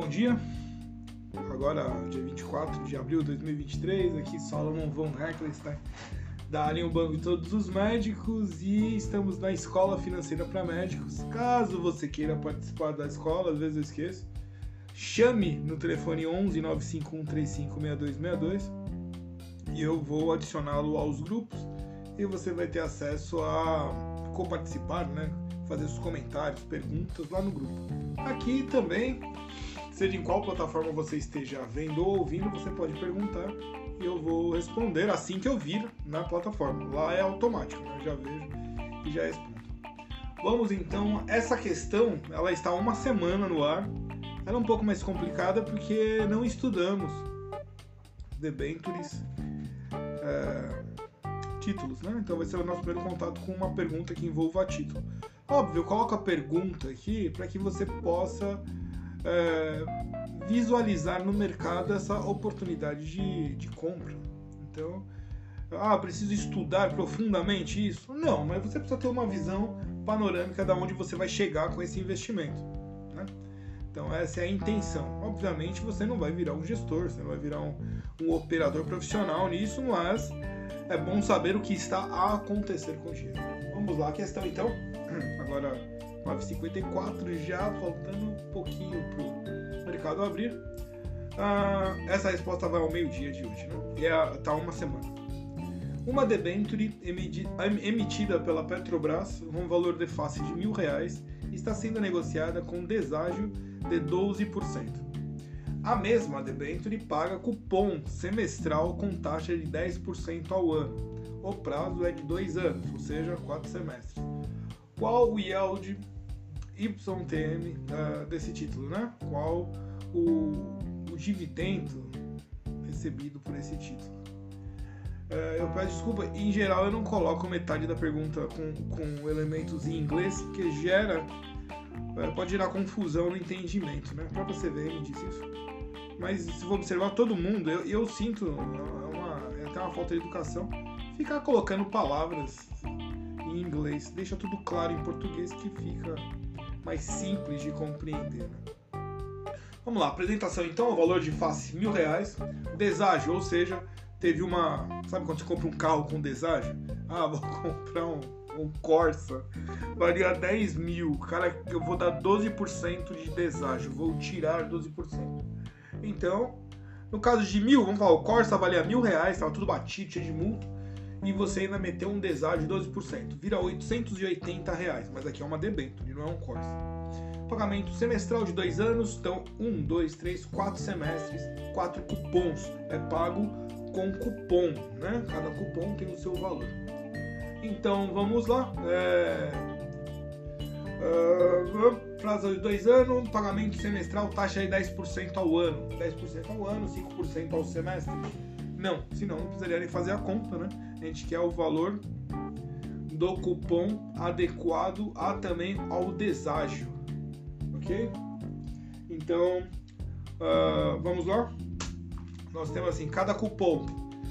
bom dia. Agora, dia 24 de abril de 2023, aqui Solomon von Heckelstein, da Alien Banco de Todos os Médicos, e estamos na Escola Financeira para Médicos. Caso você queira participar da escola, às vezes eu esqueço, chame no telefone 11 951 356262 e eu vou adicioná-lo aos grupos e você vai ter acesso a co-participar, né? fazer os comentários, perguntas lá no grupo. Aqui também, seja em qual plataforma você esteja vendo ou ouvindo, você pode perguntar e eu vou responder assim que eu vir na plataforma. Lá é automático, né? eu já vejo e já respondo. Vamos então, essa questão, ela está uma semana no ar. Ela é um pouco mais complicada porque não estudamos debentures, é, títulos, né? Então vai ser o nosso primeiro contato com uma pergunta que envolva título. Óbvio, eu coloco a pergunta aqui para que você possa é, visualizar no mercado essa oportunidade de, de compra. Então, ah, preciso estudar profundamente isso? Não, mas você precisa ter uma visão panorâmica de onde você vai chegar com esse investimento. Né? Então, essa é a intenção. Obviamente, você não vai virar um gestor, você não vai virar um, um operador profissional nisso, mas é bom saber o que está a acontecer com o dinheiro. Vamos lá, questão então agora 9h54, já faltando um pouquinho pro mercado abrir. Ah, essa resposta vai ao meio-dia de hoje, né? E é, tá uma semana. Uma debenture emitida pela Petrobras com um valor de face de mil reais está sendo negociada com deságio de 12%. A mesma debenture paga cupom semestral com taxa de 10% ao ano. O prazo é de dois anos, ou seja, quatro semestres qual o yield YTM uh, ah, desse título, né? Qual o, o dividendo recebido por esse título. Uh, eu peço desculpa, em geral eu não coloco metade da pergunta com, com elementos em inglês, porque gera, uh, pode gerar confusão no entendimento, né? A própria CVM diz isso. Mas se for observar todo mundo, eu, eu sinto uma, é até uma falta de educação ficar colocando palavras em inglês. Deixa tudo claro em português que fica mais simples de compreender. Né? Vamos lá, apresentação então, o valor de face mil reais, deságio, ou seja, teve uma. Sabe quando você compra um carro com deságio? Ah, vou comprar um, um Corsa, valia 10 mil, cara, eu vou dar 12% de deságio, vou tirar 12%. Então, no caso de mil, vamos falar, o Corsa valia mil reais, estava tudo batido, cheio de multa e você ainda meteu um deságio de 12%. Vira 880 reais, mas aqui é uma debênture, não é um Corsa. Pagamento semestral de dois anos, então um, dois, três, quatro semestres, quatro cupons. É pago com cupom, né? Cada cupom tem o seu valor. Então vamos lá. É... Uh, prazo de dois anos, pagamento semestral, taxa de 10% ao ano. 10% ao ano, 5% ao semestre. Não, senão não precisaria nem fazer a conta, né? A gente quer o valor do cupom adequado a também ao deságio, ok? Então, uh, vamos lá? Nós temos assim, cada cupom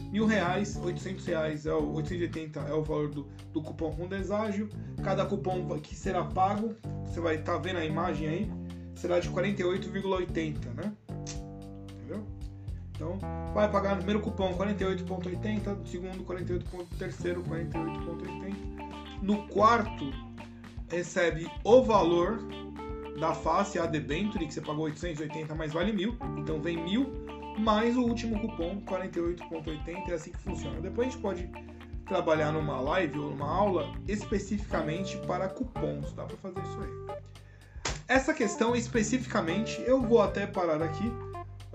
mil reais, 800 reais é o 880 é o valor do, do cupom com deságio. Cada cupom que será pago, você vai estar tá vendo a imagem aí, será de 48,80, né? Então, vai pagar no primeiro cupom 48,80, no segundo 48,3, terceiro 48,80. No quarto, recebe o valor da face, a debenture, que você pagou 880, mas vale mil. Então, vem mil, mais o último cupom 48,80. É assim que funciona. Depois a gente pode trabalhar numa live ou numa aula especificamente para cupons. Dá para fazer isso aí. Essa questão especificamente, eu vou até parar aqui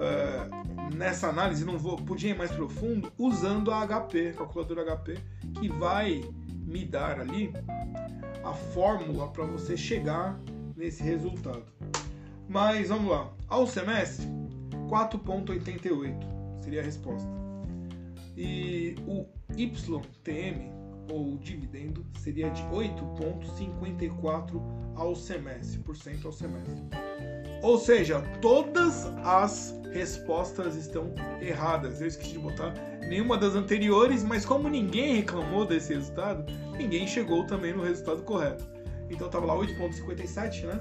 uh, nessa análise, não vou podia ir mais profundo, usando a HP, calculadora HP, que vai me dar ali a fórmula para você chegar nesse resultado. Mas vamos lá. Ao semestre, 4,88 seria a resposta. E o YTM, ou dividendo, seria de 8,54 ao semestre, por cento ao semestre. Ou seja, todas as respostas estão erradas. Eu esqueci de botar nenhuma das anteriores, mas como ninguém reclamou desse resultado, ninguém chegou também no resultado correto. Então estava lá 8.57, né?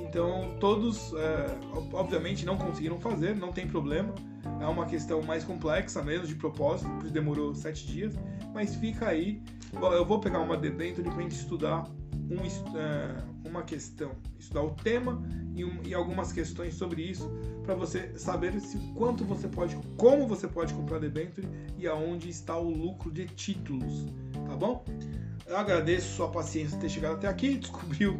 Então, todos, é, obviamente, não conseguiram fazer, não tem problema. É uma questão mais complexa mesmo, de propósito, porque demorou sete dias. Mas fica aí. Eu vou pegar uma debênture para a gente estudar um, é, uma questão, estudar o tema e, um, e algumas questões sobre isso, para você saber se quanto você pode, como você pode comprar debênture e aonde está o lucro de títulos, tá bom? Eu agradeço sua paciência ter chegado até aqui, descobriu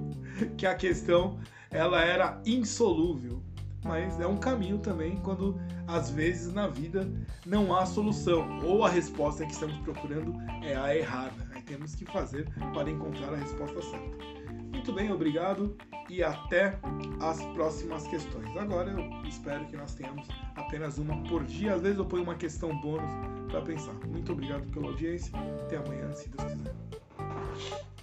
que a questão ela era insolúvel, mas é um caminho também quando às vezes na vida não há solução ou a resposta que estamos procurando é a errada. Temos que fazer para encontrar a resposta certa. Muito bem, obrigado e até as próximas questões. Agora eu espero que nós tenhamos apenas uma por dia. Às vezes eu ponho uma questão bônus para pensar. Muito obrigado pela audiência. Até amanhã, se Deus quiser.